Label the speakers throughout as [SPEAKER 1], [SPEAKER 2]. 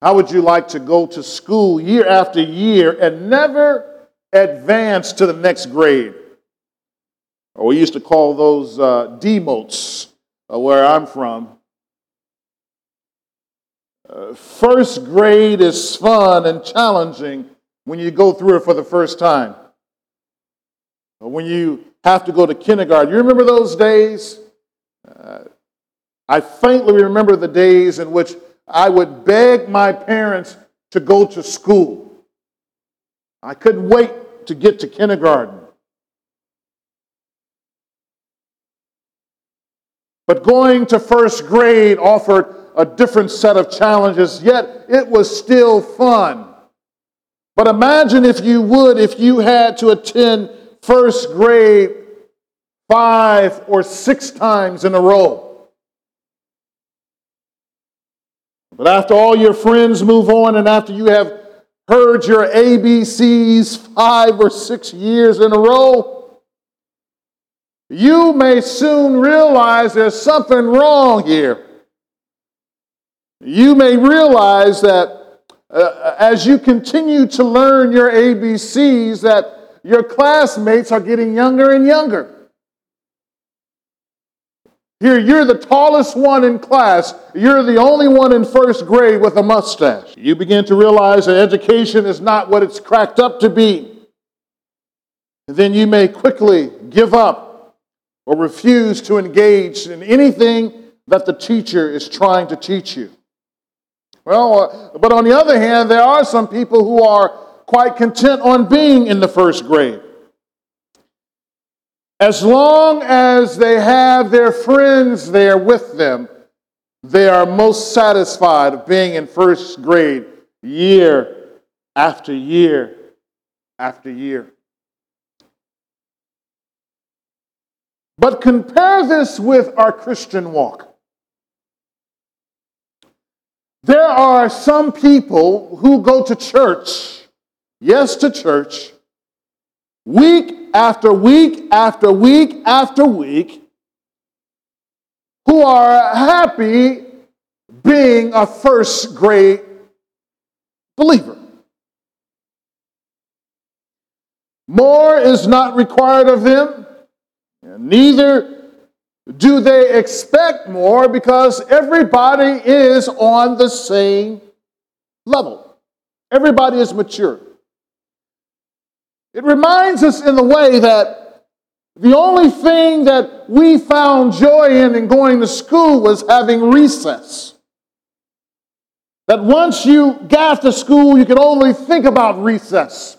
[SPEAKER 1] How would you like to go to school year after year and never advance to the next grade? Or we used to call those uh, demotes uh, where I'm from. Uh, first grade is fun and challenging when you go through it for the first time. When you have to go to kindergarten. You remember those days? Uh, I faintly remember the days in which I would beg my parents to go to school. I couldn't wait to get to kindergarten. But going to first grade offered a different set of challenges, yet it was still fun. But imagine if you would, if you had to attend first grade five or six times in a row. But after all your friends move on and after you have heard your ABCs five or six years in a row, you may soon realize there's something wrong here. You may realize that uh, as you continue to learn your ABCs, that your classmates are getting younger and younger. Here, you're the tallest one in class. You're the only one in first grade with a mustache. You begin to realize that education is not what it's cracked up to be. And then you may quickly give up or refuse to engage in anything that the teacher is trying to teach you. Well, uh, but on the other hand, there are some people who are quite content on being in the first grade. As long as they have their friends there with them, they are most satisfied of being in first grade year after year after year. But compare this with our Christian walk. There are some people who go to church, yes, to church, week after week after week after week who are happy being a first grade believer. More is not required of them, and neither do they expect more because everybody is on the same level. Everybody is mature. It reminds us in the way that the only thing that we found joy in in going to school was having recess. That once you got to school, you could only think about recess.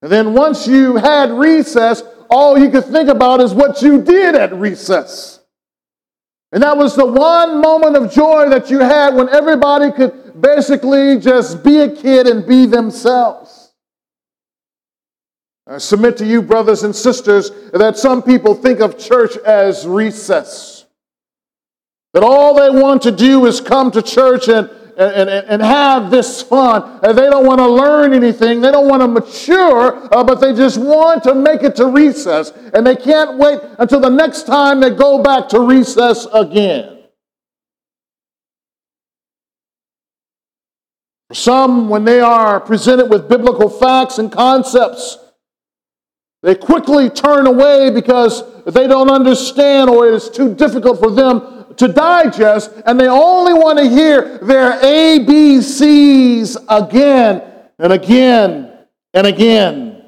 [SPEAKER 1] And then once you had recess, all you could think about is what you did at recess. And that was the one moment of joy that you had when everybody could basically just be a kid and be themselves. I submit to you, brothers and sisters, that some people think of church as recess. That all they want to do is come to church and, and, and have this fun. And they don't want to learn anything. They don't want to mature, uh, but they just want to make it to recess. And they can't wait until the next time they go back to recess again. For some, when they are presented with biblical facts and concepts, they quickly turn away because they don't understand or it is too difficult for them to digest, and they only want to hear their ABCs again and again and again.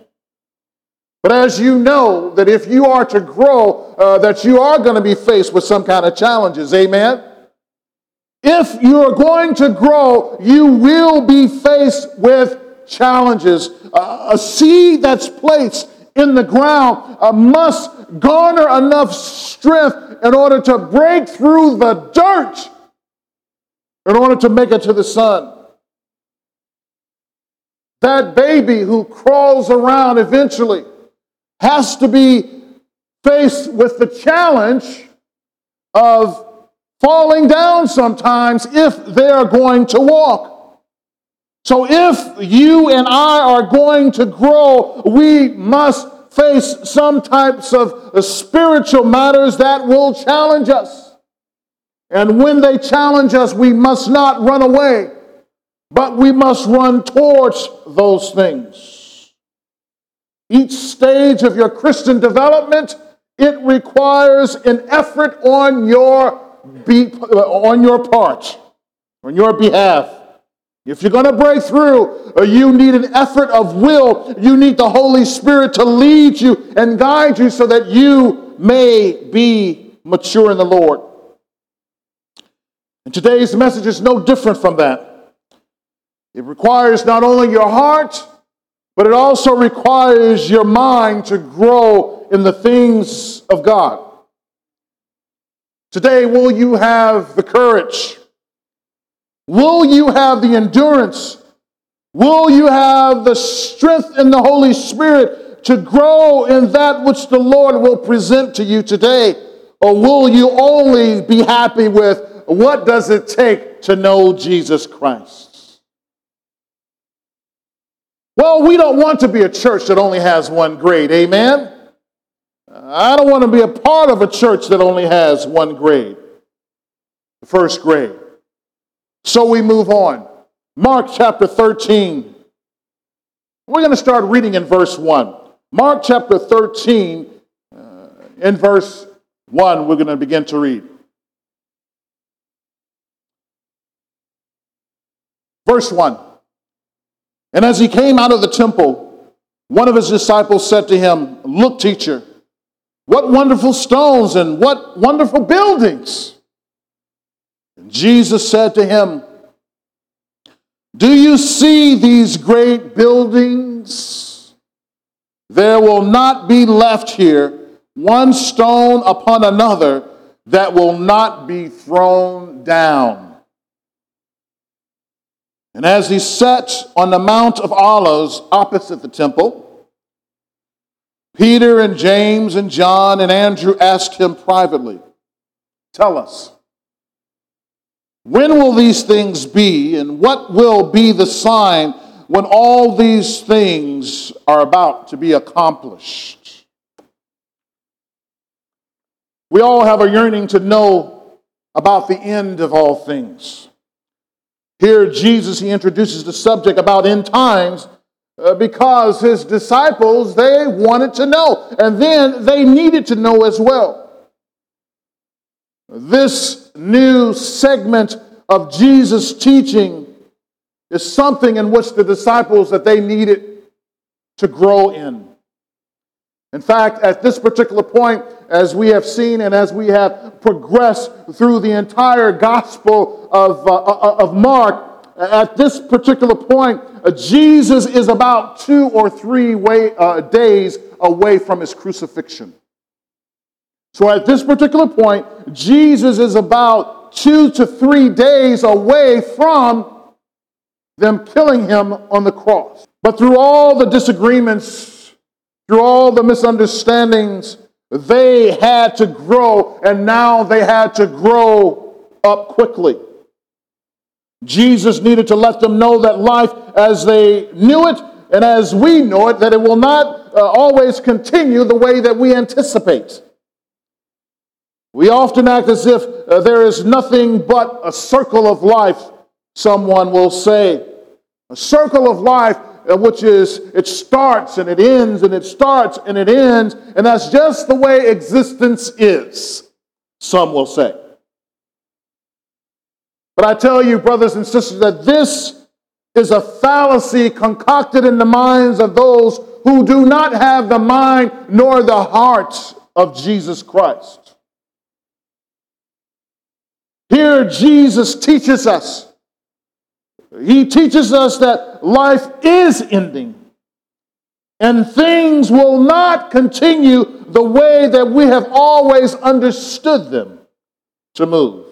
[SPEAKER 1] But as you know, that if you are to grow, uh, that you are going to be faced with some kind of challenges. Amen? If you're going to grow, you will be faced with challenges. Uh, a seed that's placed in the ground uh, must garner enough strength in order to break through the dirt in order to make it to the sun. That baby who crawls around eventually has to be faced with the challenge of falling down sometimes if they are going to walk. So if you and I are going to grow, we must face some types of spiritual matters that will challenge us. And when they challenge us, we must not run away. but we must run towards those things. Each stage of your Christian development, it requires an effort on your, be, on your part, on your behalf. If you're going to break through, you need an effort of will. You need the Holy Spirit to lead you and guide you so that you may be mature in the Lord. And today's message is no different from that. It requires not only your heart, but it also requires your mind to grow in the things of God. Today, will you have the courage? Will you have the endurance? Will you have the strength in the Holy Spirit to grow in that which the Lord will present to you today? Or will you only be happy with what does it take to know Jesus Christ? Well, we don't want to be a church that only has one grade, amen? I don't want to be a part of a church that only has one grade, the first grade. So we move on. Mark chapter 13. We're going to start reading in verse 1. Mark chapter 13, uh, in verse 1, we're going to begin to read. Verse 1. And as he came out of the temple, one of his disciples said to him, Look, teacher, what wonderful stones and what wonderful buildings. Jesus said to him, Do you see these great buildings? There will not be left here one stone upon another that will not be thrown down. And as he sat on the Mount of Olives opposite the temple, Peter and James and John and Andrew asked him privately, Tell us, when will these things be, and what will be the sign when all these things are about to be accomplished? We all have a yearning to know about the end of all things. Here, Jesus, he introduces the subject about end times uh, because his disciples, they wanted to know, and then they needed to know as well. This new segment of Jesus' teaching is something in which the disciples that they needed to grow in. In fact, at this particular point, as we have seen and as we have progressed through the entire Gospel of, uh, uh of Mark, at this particular point, uh, Jesus is about two or three way, uh, days away from his crucifixion. So at this particular point, Jesus is about two to three days away from them killing him on the cross. But through all the disagreements, through all the misunderstandings, they had to grow, and now they had to grow up quickly. Jesus needed to let them know that life as they knew it and as we know it, that it will not uh, always continue the way that we anticipate. We often act as if uh, there is nothing but a circle of life, someone will say. A circle of life, uh, which is it starts and it ends and it starts and it ends, and that's just the way existence is, some will say. But I tell you, brothers and sisters, that this is a fallacy concocted in the minds of those who do not have the mind nor the heart of Jesus Christ. Here, Jesus teaches us. He teaches us that life is ending and things will not continue the way that we have always understood them to move.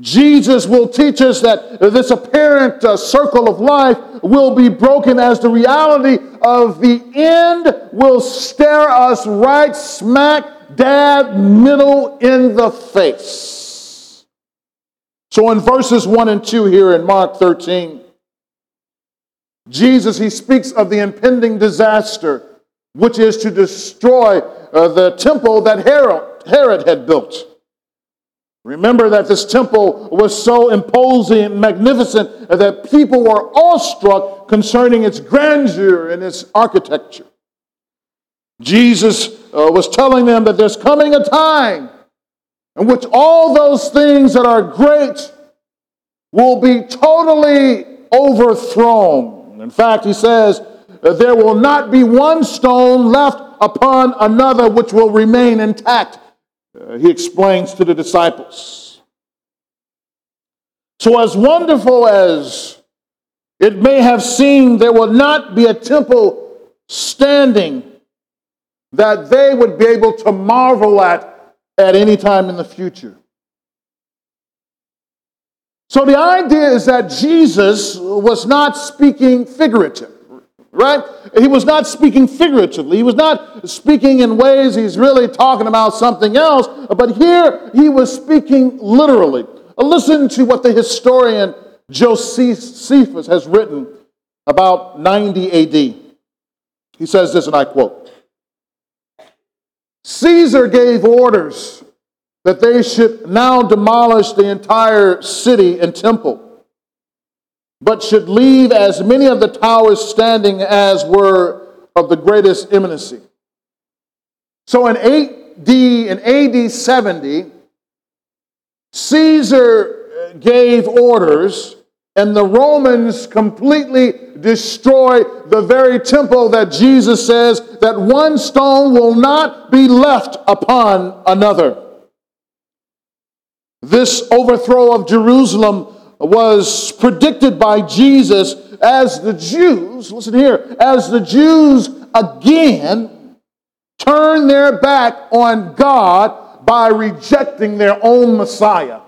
[SPEAKER 1] Jesus will teach us that this apparent uh, circle of life will be broken as the reality of the end will stare us right smack dab middle in the face. So in verses 1 and 2 here in Mark 13, Jesus, he speaks of the impending disaster, which is to destroy uh, the temple that Herod, Herod had built. Remember that this temple was so imposing and magnificent that people were awestruck concerning its grandeur and its architecture. Jesus uh, was telling them that there's coming a time in which all those things that are great will be totally overthrown. In fact, he says, there will not be one stone left upon another which will remain intact uh, he explains to the disciples. So, as wonderful as it may have seemed, there will not be a temple standing that they would be able to marvel at at any time in the future. So, the idea is that Jesus was not speaking figurative right? He was not speaking figuratively. He was not speaking in ways he's really talking about something else, but here he was speaking literally. Listen to what the historian Josephus has written about 90 AD. He says this, and I quote Caesar gave orders that they should now demolish the entire city and temple but should leave as many of the towers standing as were of the greatest eminency. So in AD, in AD 70, Caesar gave orders, and the Romans completely destroy the very temple that Jesus says that one stone will not be left upon another. This overthrow of Jerusalem was predicted by Jesus as the Jews, listen here, as the Jews again turn their back on God by rejecting their own Messiah.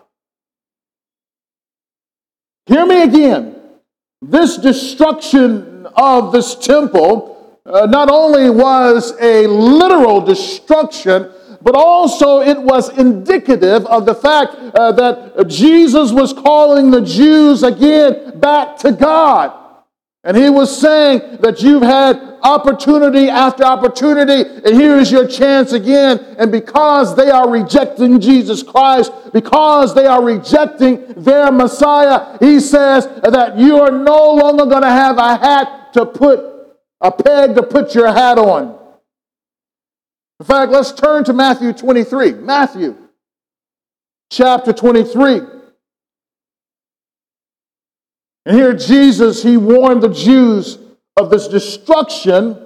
[SPEAKER 1] Hear me again. This destruction of this temple uh, not only was a literal destruction, but also it was indicative of the fact uh, that Jesus was calling the Jews again back to God. And he was saying that you've had opportunity after opportunity, and here is your chance again. And because they are rejecting Jesus Christ, because they are rejecting their Messiah, he says that you are no longer going to have a hat to put, a peg to put your hat on. In fact, let's turn to Matthew 23. Matthew chapter 23. And here Jesus, he warned the Jews of this destruction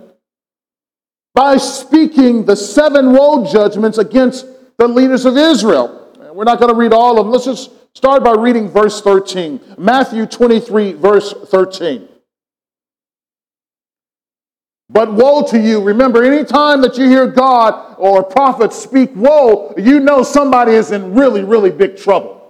[SPEAKER 1] by speaking the seven woe judgments against the leaders of Israel. We're not going to read all of them. Let's just start by reading verse 13. Matthew 23, verse 13. But woe to you. Remember, anytime that you hear God or a prophet speak woe, you know somebody is in really, really big trouble.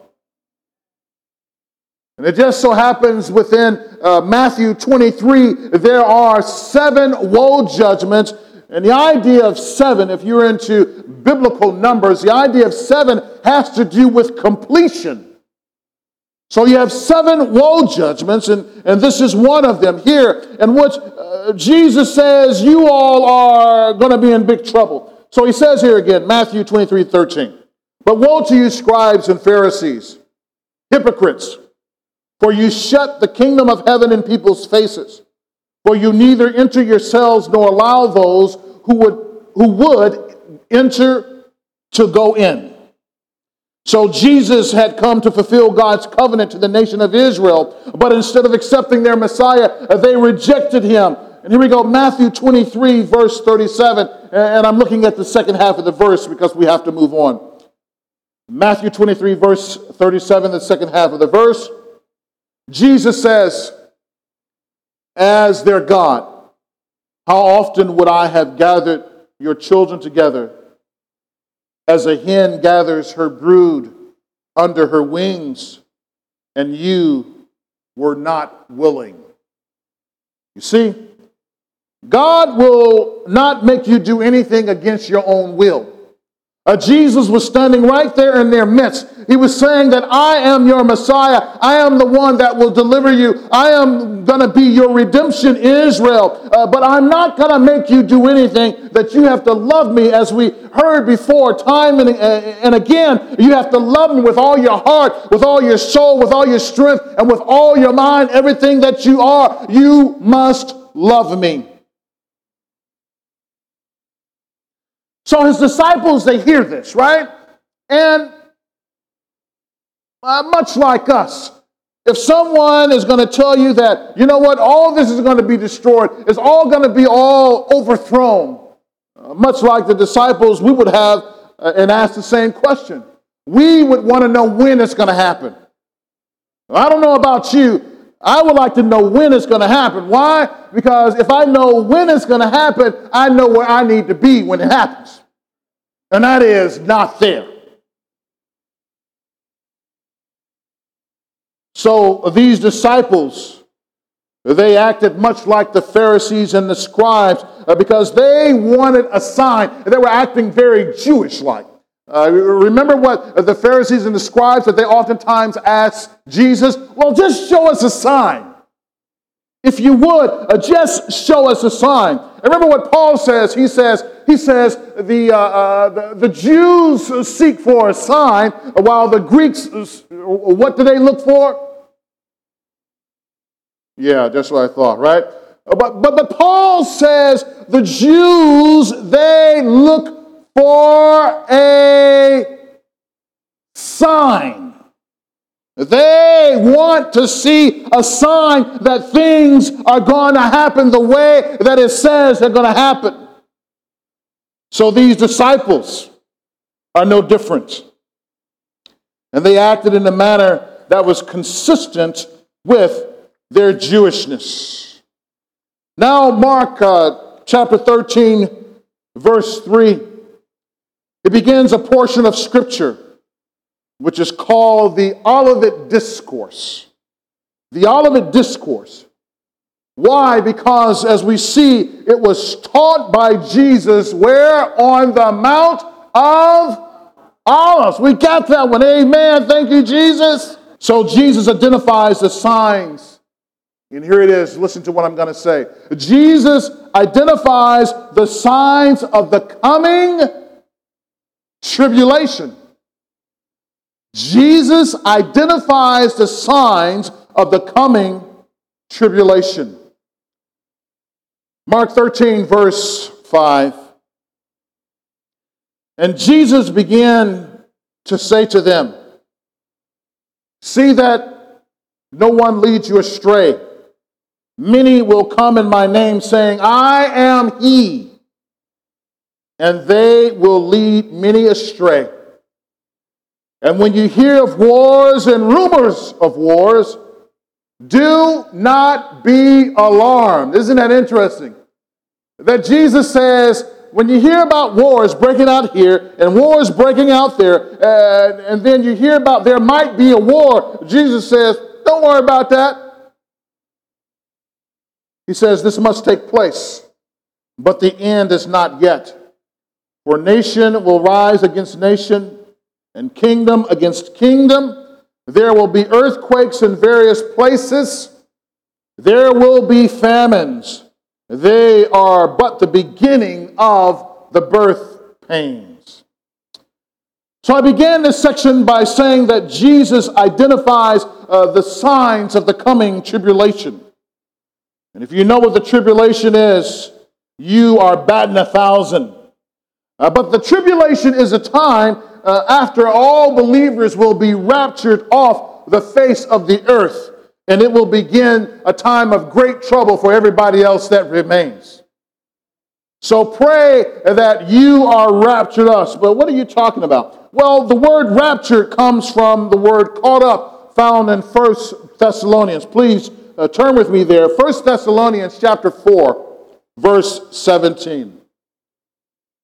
[SPEAKER 1] And it just so happens within uh, Matthew 23, there are seven woe judgments. And the idea of seven, if you're into biblical numbers, the idea of seven has to do with completion. So you have seven woe judgments, and, and this is one of them here, in which uh, Jesus says, You all are going to be in big trouble. So he says here again, Matthew 23 13, But woe to you, scribes and Pharisees, hypocrites, for you shut the kingdom of heaven in people's faces. For you neither enter yourselves nor allow those who would, who would enter to go in. So Jesus had come to fulfill God's covenant to the nation of Israel, but instead of accepting their Messiah, they rejected him. And here we go, Matthew 23, verse 37. And I'm looking at the second half of the verse because we have to move on. Matthew 23, verse 37, the second half of the verse. Jesus says, As their God, how often would I have gathered your children together as a hen gathers her brood under her wings, and you were not willing. You see, God will not make you do anything against your own will. Uh, Jesus was standing right there in their midst. He was saying that I am your Messiah. I am the one that will deliver you. I am going to be your redemption, Israel. Uh, but I'm not going to make you do anything that you have to love me, as we heard before, time and, uh, and again. You have to love me with all your heart, with all your soul, with all your strength, and with all your mind, everything that you are. You must love me. So his disciples, they hear this, right? And uh, much like us, if someone is going to tell you that, you know what, all this is going to be destroyed, it's all going to be all overthrown, uh, much like the disciples, we would have uh, and ask the same question. We would want to know when it's going to happen. I don't know about you, I would like to know when it's going to happen. Why? Because if I know when it's going to happen, I know where I need to be when it happens. And that is not there. So these disciples, they acted much like the Pharisees and the scribes uh, because they wanted a sign. They were acting very Jewish like. Uh, remember what the Pharisees and the scribes that they oftentimes asked Jesus? Well, just show us a sign. If you would, uh, just show us a sign. And remember what Paul says. He says, he says the, uh, uh, the, the, Jews seek for a sign, while the Greeks, what do they look for? Yeah, that's what I thought, right? But, but, but Paul says the Jews, they look for a sign. They want to see a sign that things are going to happen the way that it says they're going to happen. So these disciples are no different. And they acted in a manner that was consistent with their Jewishness. Now, Mark uh, chapter 13, verse 3. It begins a portion of Scripture which is called the Olivet Discourse. The Olivet Discourse. Why? Because as we see, it was taught by Jesus where? On the Mount of Olives. We got that one. Amen. Thank you, Jesus. So Jesus identifies the signs. And here it is. Listen to what I'm going to say. Jesus identifies the signs of the coming tribulation. Jesus identifies the signs of the coming tribulation. Mark 13, verse 5. And Jesus began to say to them, See that no one leads you astray. Many will come in my name, saying, I am he and they will lead many astray. And when you hear of wars and rumors of wars, do not be alarmed. Isn't that interesting? That Jesus says, when you hear about wars breaking out here and wars breaking out there, uh, and then you hear about there might be a war, Jesus says, don't worry about that. He says, this must take place, but the end is not yet. For nation will rise against nation, and kingdom against kingdom. There will be earthquakes in various places. There will be famines. They are but the beginning of the birth pains. So I began this section by saying that Jesus identifies uh, the signs of the coming tribulation. And if you know what the tribulation is, you are batting a thousand. Uh, but the tribulation is a time uh, after all believers will be raptured off the face of the earth, and it will begin a time of great trouble for everybody else that remains. So pray that you are raptured us. But what are you talking about? Well, the word rapture comes from the word caught up found in First Thessalonians. Please uh, turn with me there. First Thessalonians chapter 4, verse 17.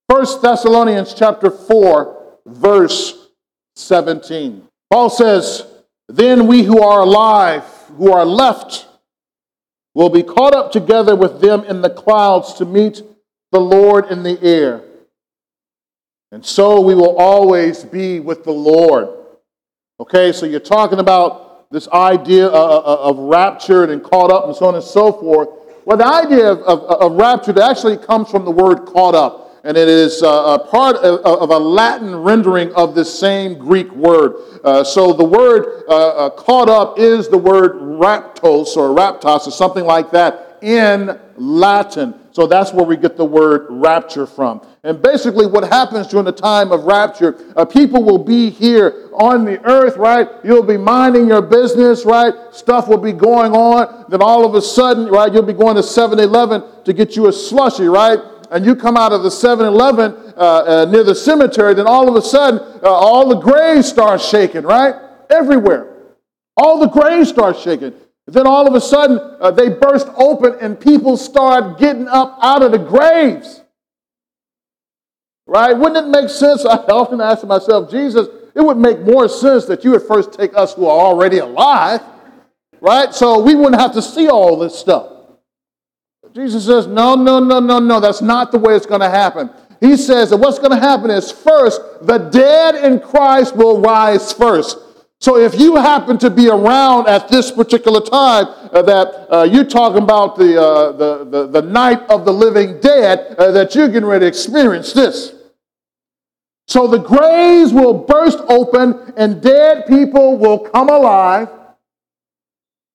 [SPEAKER 1] 1 Thessalonians chapter 4, verse 17. Paul says, Then we who are alive, who are left, will be caught up together with them in the clouds to meet the Lord in the air. And so we will always be with the Lord. Okay, so you're talking about this idea uh, uh, uh, of, raptured and caught up and so on and so forth. Well, the idea of, of, of raptured actually comes from the word caught up and it is uh, a part of, of, a Latin rendering of the same Greek word. Uh, so the word uh, uh, caught up is the word raptos or raptos or something like that in Latin. So that's where we get the word rapture from. And basically, what happens during the time of rapture, uh, people will be here on the earth, right? You'll be minding your business, right? Stuff will be going on. Then all of a sudden, right, you'll be going to 7 Eleven to get you a slushy, right? And you come out of the 7 Eleven uh, uh, near the cemetery, then all of a sudden, uh, all the graves start shaking, right? Everywhere. All the graves start shaking. Then all of a sudden, uh, they burst open and people start getting up out of the graves. Right? Wouldn't it make sense? I often ask myself, Jesus, it would make more sense that you would first take us who are already alive, right? So we wouldn't have to see all this stuff. Jesus says, No, no, no, no, no. That's not the way it's going to happen. He says that what's going to happen is first, the dead in Christ will rise first. So if you happen to be around at this particular time, uh, that uh, you're talking about the, uh, the, the, the, night of the living dead, uh, that you're getting ready to experience this. So the graves will burst open and dead people will come alive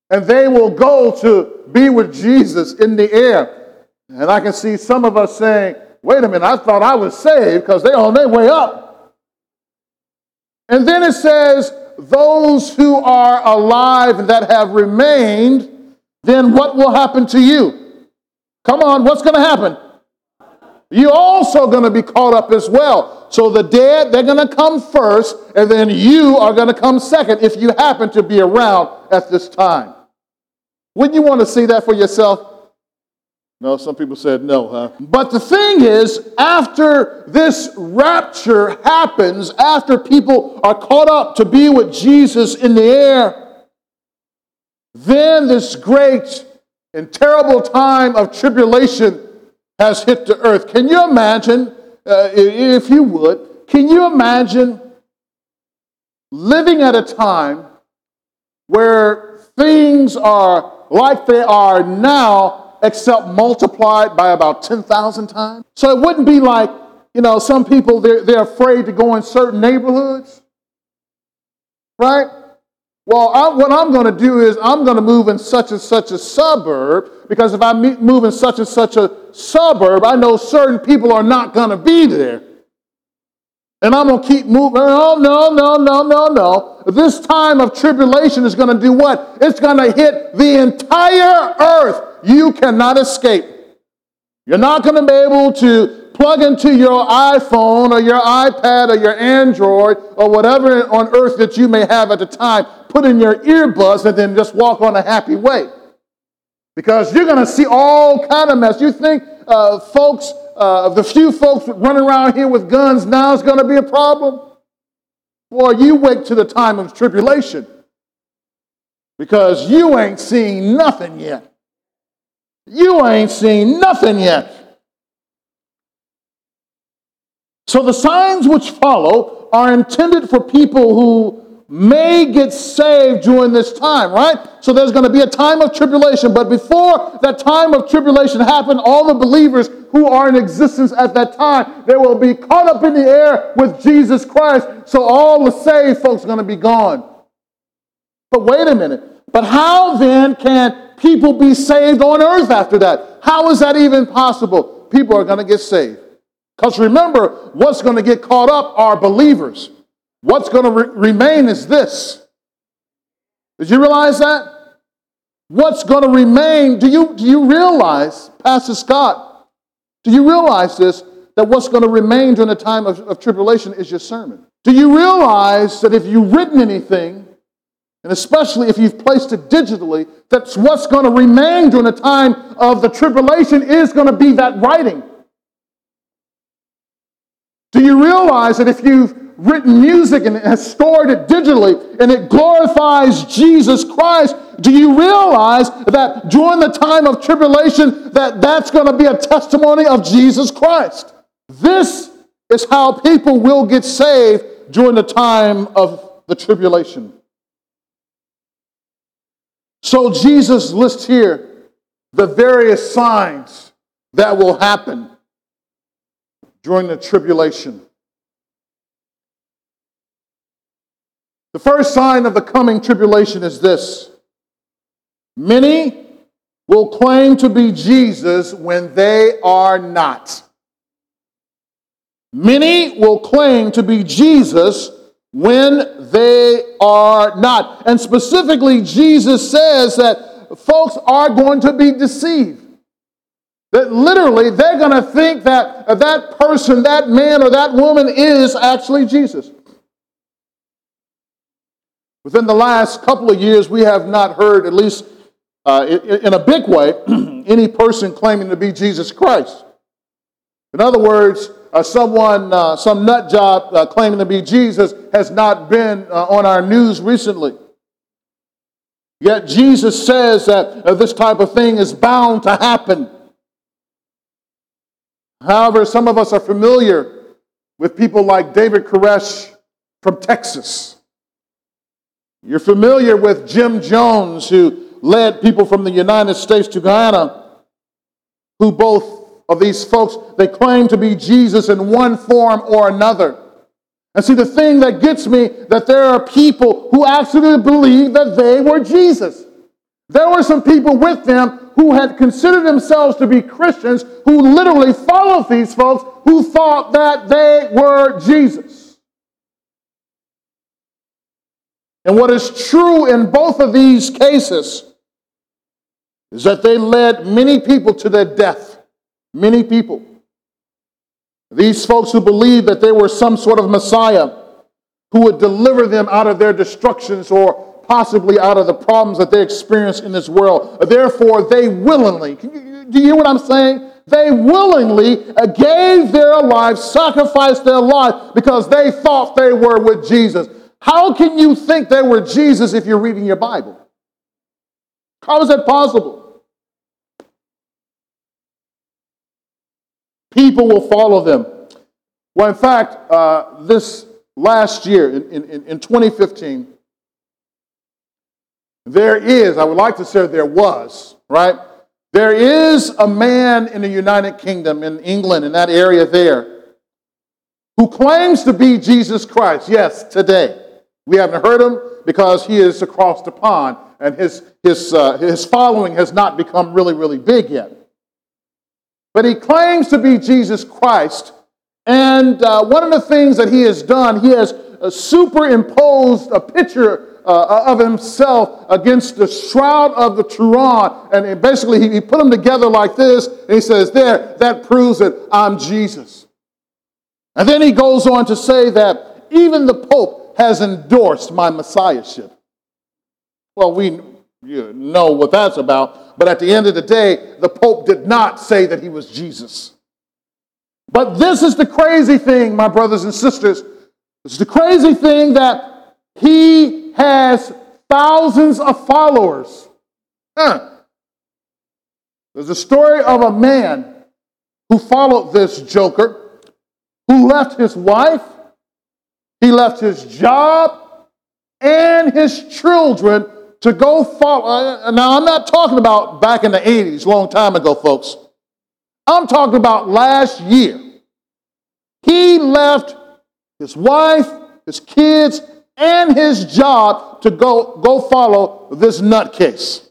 [SPEAKER 1] and they will go to be with Jesus in the air. And I can see some of us saying, wait a minute, I thought I was saved because they're on their way up. And then it says, those who are alive that have remained, then what will happen to you? Come on, what's going to happen? You're also going to be caught up as well. So the dead, they're going to come first, and then you are going to come second if you happen to be around at this time. Wouldn't you want to see that for yourself? No, some people said no, huh? But the thing is, after this rapture happens, after people are caught up to be with Jesus in the air, then this great and terrible time of tribulation has hit the earth. Can you imagine, uh, if you would, can you imagine living at a time where things are like they are now, except multiplied by about 10,000 times. So it wouldn't be like, you know, some people, they're, they're afraid to go in certain neighborhoods, right? Well, I, what I'm going to do is I'm going to move in such and such a suburb because if I move in such and such a suburb, I know certain people are not going to be there. And I'm going to keep moving. Oh, no, no, no, no, no. This time of tribulation is going to do what? It's going to hit the entire earth. You cannot escape. You're not going to be able to plug into your iPhone or your iPad or your Android or whatever on earth that you may have at the time, put in your earbuds and then just walk on a happy way. Because you're going to see all kind of mess. You think uh, folks uh, the few folks running around here with guns now is going to be a problem? Boy, you wait to the time of tribulation because you ain't seen nothing yet. You ain't seen nothing yet. So the signs which follow are intended for people who may get saved during this time, right? So there's going to be a time of tribulation. But before that time of tribulation happened, all the believers who are in existence at that time, they will be caught up in the air with Jesus Christ. So all the saved folks are going to be gone. But wait a minute. But how then can people be saved on earth after that? How is that even possible? People are going to get saved. Because remember, what's going to get caught up are believers. What's going to re- remain is this. Did you realize that? What's going to remain? Do you, do you realize, Pastor Scott, do you realize this? That what's going to remain during the time of, of tribulation is your sermon. Do you realize that if you've written anything, and especially if you've placed it digitally, that's what's going to remain during the time of the tribulation is going to be that writing. Do you realize that if you've written music and has stored it digitally and it glorifies Jesus Christ, do you realize that during the time of tribulation that that's going to be a testimony of Jesus Christ? This is how people will get saved during the time of the tribulation. So Jesus lists here the various signs that will happen during the tribulation. The first sign of the coming tribulation is this many will claim to be Jesus when they are not. Many will claim to be Jesus when they are not. And specifically, Jesus says that folks are going to be deceived. That literally they're going to think that that person, that man, or that woman is actually Jesus. Within the last couple of years, we have not heard, at least uh, in a big way, any person claiming to be Jesus Christ. In other words, uh, someone, uh, some nut job uh, claiming to be Jesus has not been uh, on our news recently. Yet Jesus says that uh, this type of thing is bound to happen. However, some of us are familiar with people like David Koresh from Texas. You're familiar with Jim Jones, who led people from the United States to Guyana, who both of these folks, they claim to be Jesus in one form or another. And see, the thing that gets me that there are people who actually believe that they were Jesus. There were some people with them who had considered themselves to be Christians who literally followed these folks who thought that they were Jesus. And what is true in both of these cases is that they led many people to their death. Many people. These folks who believed that they were some sort of Messiah who would deliver them out of their destructions or possibly out of the problems that they experience in this world. Therefore, they willingly, you, do you hear what I'm saying? They willingly gave their lives, sacrificed their life because they thought they were with Jesus. How can you think they were Jesus if you're reading your Bible? How is that possible? People will follow them. Well, in fact, uh, this last year, in, in, in 2015, there is, I would like to say there was, right? There is a man in the United Kingdom, in England, in that area there, who claims to be Jesus Christ, yes, today. We haven't heard him because he is across the pond and his, his, uh, his following has not become really, really big yet. But he claims to be Jesus Christ. And uh, one of the things that he has done, he has uh, superimposed a picture uh, of himself against the shroud of the Turin. And basically, he, he put them together like this. And he says, There, that proves that I'm Jesus. And then he goes on to say that even the Pope has endorsed my messiahship. Well, we you know what that's about, but at the end of the day, the Pope did not say that he was Jesus. But this is the crazy thing, my brothers and sisters. It's the crazy thing that he has thousands of followers. Huh. There's a story of a man who followed this joker, who left his wife, he left his job and his children to go follow. Uh, now, I'm not talking about back in the 80s, long time ago, folks. I'm talking about last year. He left his wife, his kids, and his job to go, go follow this nutcase.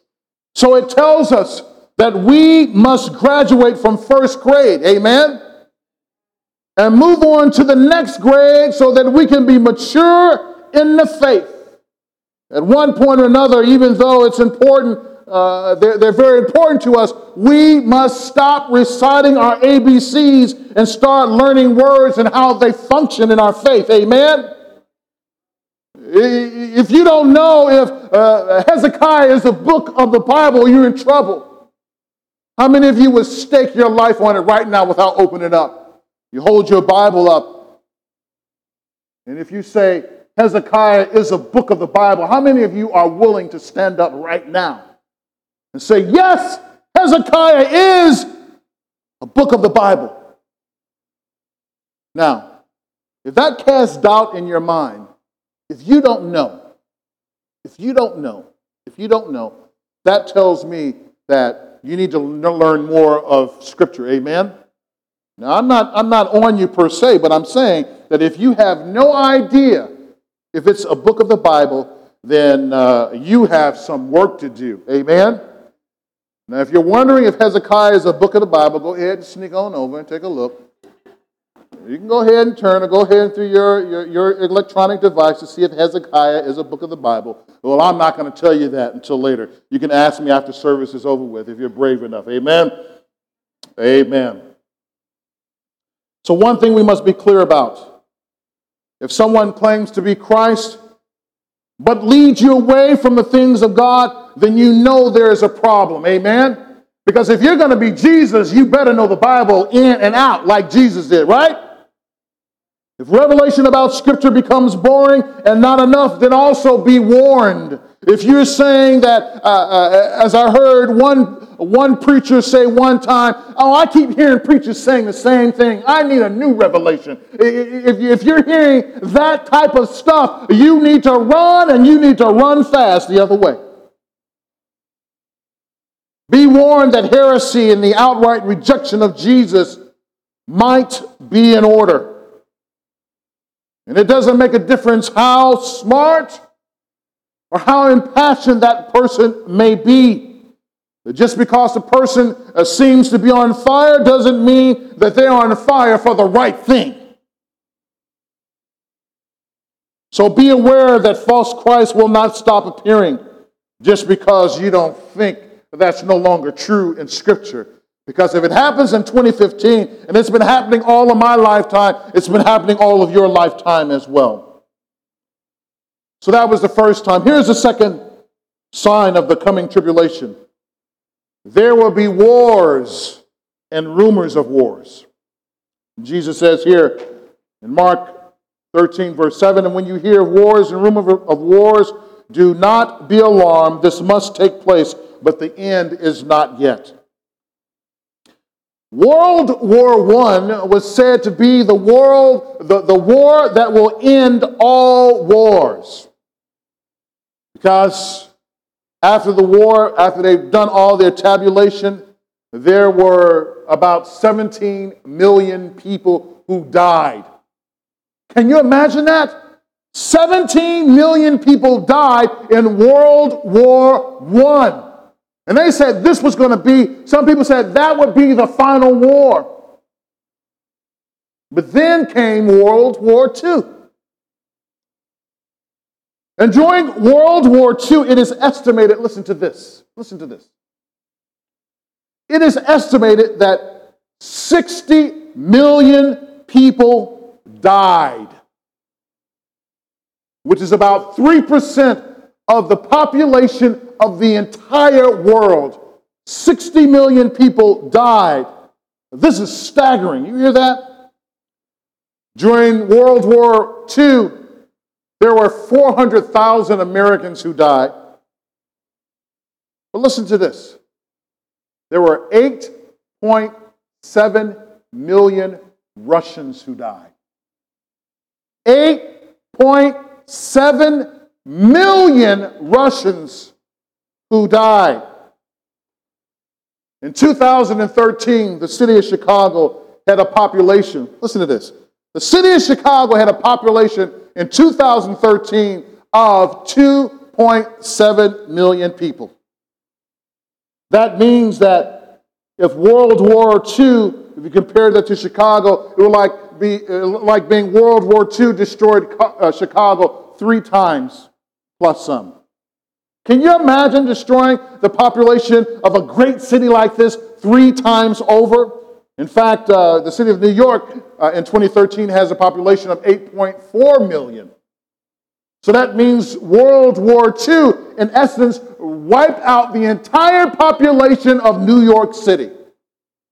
[SPEAKER 1] So it tells us that we must graduate from first grade. Amen? and move on to the next grade so that we can be mature in the faith. At one point or another, even though it's important, uh, they're, they're very important to us, we must stop reciting our ABCs and start learning words and how they function in our faith. Amen? If you don't know if uh, Hezekiah is a book of the Bible, you're in trouble. How many of you would stake your life on it right now without opening it up? You hold your Bible up, and if you say Hezekiah is a book of the Bible, how many of you are willing to stand up right now and say, Yes, Hezekiah is a book of the Bible? Now, if that casts doubt in your mind, if you don't know, if you don't know, if you don't know, that tells me that you need to learn more of Scripture. Amen? Now, I'm not, I'm not on you per se, but I'm saying that if you have no idea if it's a book of the Bible, then uh, you have some work to do. Amen? Now, if you're wondering if Hezekiah is a book of the Bible, go ahead and sneak on over and take a look. You can go ahead and turn or go ahead and through your, your, your electronic device to see if Hezekiah is a book of the Bible. Well, I'm not going to tell you that until later. You can ask me after service is over with if you're brave enough. Amen? Amen. So, one thing we must be clear about if someone claims to be Christ, but leads you away from the things of God, then you know there is a problem. Amen? Because if you're going to be Jesus, you better know the Bible in and out like Jesus did, right? If revelation about Scripture becomes boring and not enough, then also be warned. If you're saying that, uh, uh, as I heard one, one preacher say one time, oh, I keep hearing preachers saying the same thing. I need a new revelation. If, if you're hearing that type of stuff, you need to run and you need to run fast the other way. Be warned that heresy and the outright rejection of Jesus might be in order. And it doesn't make a difference how smart or how impassioned that person may be. Just because the person uh, seems to be on fire doesn't mean that they are on fire for the right thing. So be aware that false Christ will not stop appearing just because you don't think that's no longer true in Scripture. Because if it happens in 2015, and it's been happening all of my lifetime, it's been happening all of your lifetime as well. So that was the first time. Here's the second sign of the coming tribulation there will be wars and rumors of wars. Jesus says here in Mark 13, verse 7 And when you hear wars and rumors of wars, do not be alarmed. This must take place but the end is not yet. World War I was said to be the world, the, the war that will end all wars. Because after the war, after they've done all their tabulation, there were about 17 million people who died. Can you imagine that? 17 million people died in World War I. And they said this was going to be, some people said that would be the final war. But then came World War II. And during World War II, it is estimated, listen to this, listen to this. It is estimated that 60 million people died, which is about 3% of the population of the entire world. 60 million people died. This is staggering. You hear that? During World War II, there were 400,000 Americans who died. But listen to this there were 8.7 million Russians who died. 8.7 million Russians who died. In 2013, the city of Chicago had a population, listen to this. The city of Chicago had a population in 2013 of 2.7 million people. That means that if World War II, if you compare that to Chicago, it would like, be, uh, like being World War II destroyed uh, Chicago three times plus some. Can you imagine destroying the population of a great city like this three times over? In fact, uh, the city of New York uh, in 2013 has a population of 8.4 million. So that means World War II, in essence, wiped out the entire population of New York City.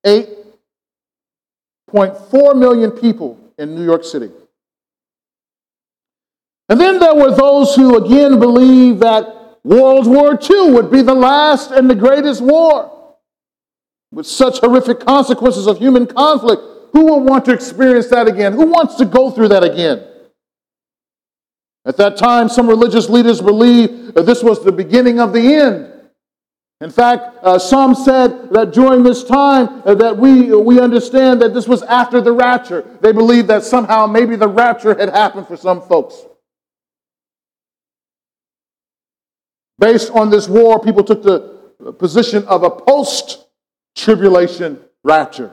[SPEAKER 1] 8.4 million people in New York City. And then there were those who again believed that World War II would be the last and the greatest war. With such horrific consequences of human conflict, Who will want to experience that again? Who wants to go through that again? At that time, some religious leaders believed that this was the beginning of the end. In fact, uh, some said that during this time uh, that we, we understand that this was after the rapture. They believed that somehow maybe the rapture had happened for some folks. Based on this war, people took the position of a post tribulation rapture.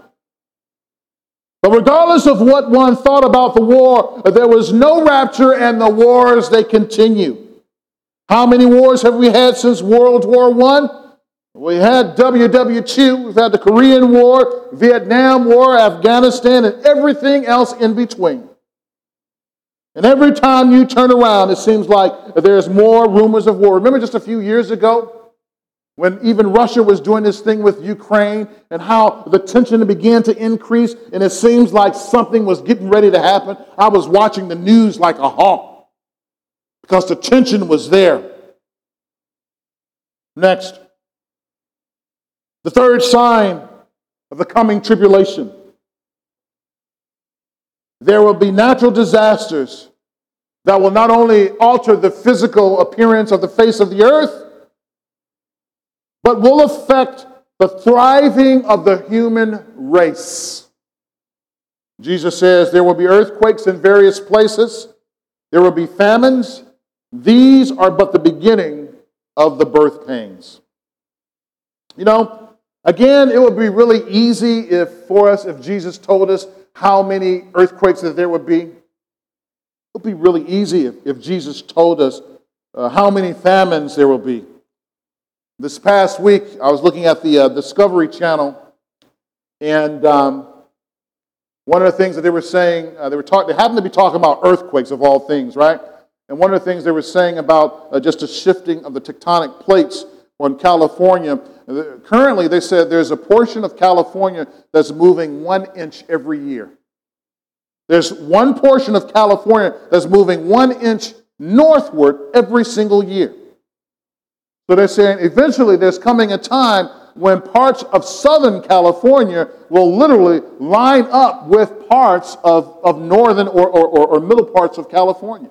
[SPEAKER 1] But regardless of what one thought about the war, there was no rapture and the wars they continue. How many wars have we had since World War I? We had WW2, we've had the Korean War, Vietnam War, Afghanistan, and everything else in between. And every time you turn around, it seems like there's more rumors of war. Remember just a few years ago when even Russia was doing this thing with Ukraine and how the tension began to increase and it seems like something was getting ready to happen? I was watching the news like a hawk because the tension was there. Next. The third sign of the coming tribulation there will be natural disasters that will not only alter the physical appearance of the face of the earth, but will affect the thriving of the human race. Jesus says there will be earthquakes in various places, there will be famines. These are but the beginning of the birth pains. You know, Again, it would be really easy if for us if Jesus told us how many earthquakes that there would be. It would be really easy if, if Jesus told us uh, how many famines there will be. This past week, I was looking at the uh, Discovery Channel, and um, one of the things that they were saying, uh, they were talking, they happened to be talking about earthquakes of all things, right? And one of the things they were saying about uh, just a shifting of the tectonic plates on California Currently, they said there's a portion of California that's moving one inch every year. There's one portion of California that's moving one inch northward every single year. So they're saying eventually there's coming a time when parts of Southern California will literally line up with parts of, of northern or, or, or, middle parts of California.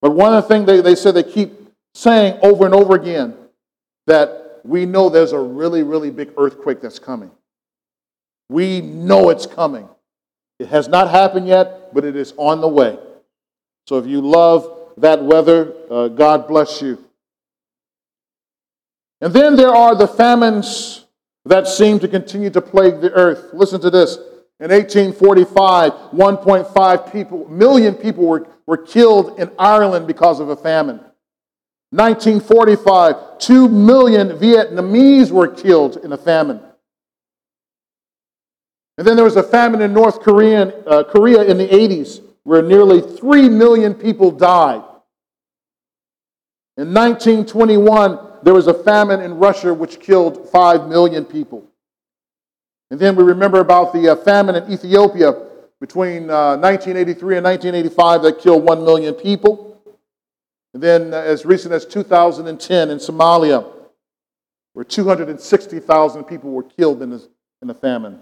[SPEAKER 1] But one of the things they, they said they keep saying over and over again that we know there's a really, really big earthquake that's coming. We know it's coming. It has not happened yet, but it is on the way. So if you love that weather, uh, God bless you. And then there are the famines that seem to continue to plague the earth. Listen to this. In 1845, 1.5 people, million people were, were killed in Ireland because of a famine. 1945, 2 million Vietnamese were killed in a famine. And then there was a famine in North Korean, uh, Korea in the 80s where nearly 3 million people died. In 1921, there was a famine in Russia which killed 5 million people. And then we remember about the uh, famine in Ethiopia between uh, 1983 and 1985 that killed 1 million people. And then, uh, as recent as 2010 in Somalia, where 260,000 people were killed in, this, in the famine.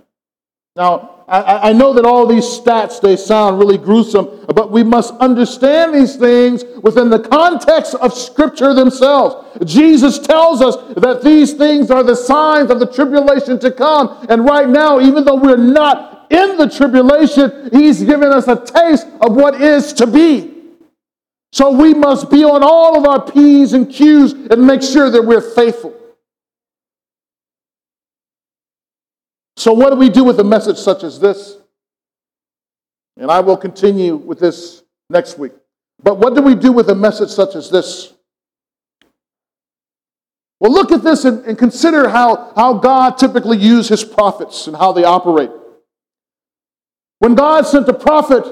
[SPEAKER 1] Now, I, I know that all these stats, they sound really gruesome, but we must understand these things within the context of Scripture themselves. Jesus tells us that these things are the signs of the tribulation to come. And right now, even though we're not in the tribulation, He's given us a taste of what is to be. So we must be on all of our P's and Q's and make sure that we're faithful. So, what do we do with a message such as this? And I will continue with this next week. But what do we do with a message such as this? Well, look at this and, and consider how, how God typically used his prophets and how they operate. When God sent a prophet,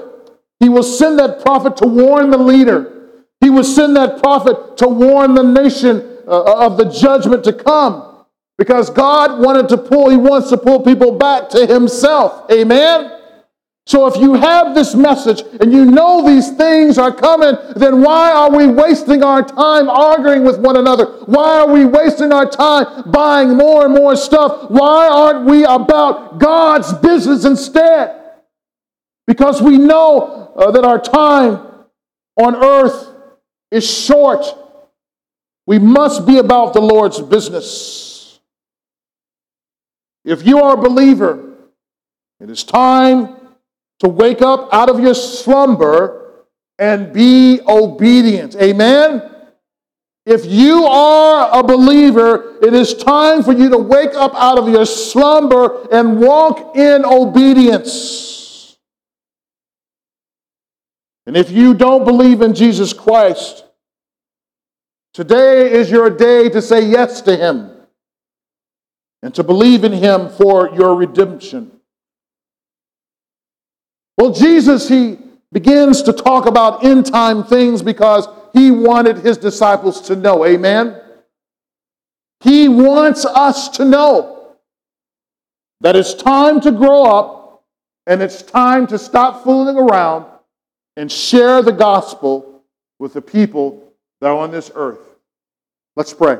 [SPEAKER 1] he will send that prophet to warn the leader. He will send that prophet to warn the nation uh, of the judgment to come. Because God wanted to pull, He wants to pull people back to Himself. Amen? So if you have this message and you know these things are coming, then why are we wasting our time arguing with one another? Why are we wasting our time buying more and more stuff? Why aren't we about God's business instead? Because we know uh, that our time on earth is short. We must be about the Lord's business. If you are a believer, it is time to wake up out of your slumber and be obedient. Amen? If you are a believer, it is time for you to wake up out of your slumber and walk in obedience. And if you don't believe in Jesus Christ, today is your day to say yes to Him and to believe in Him for your redemption. Well, Jesus, he begins to talk about end time things because he wanted his disciples to know. Amen? He wants us to know that it's time to grow up and it's time to stop fooling around and share the gospel with the people that are on this earth. Let's pray.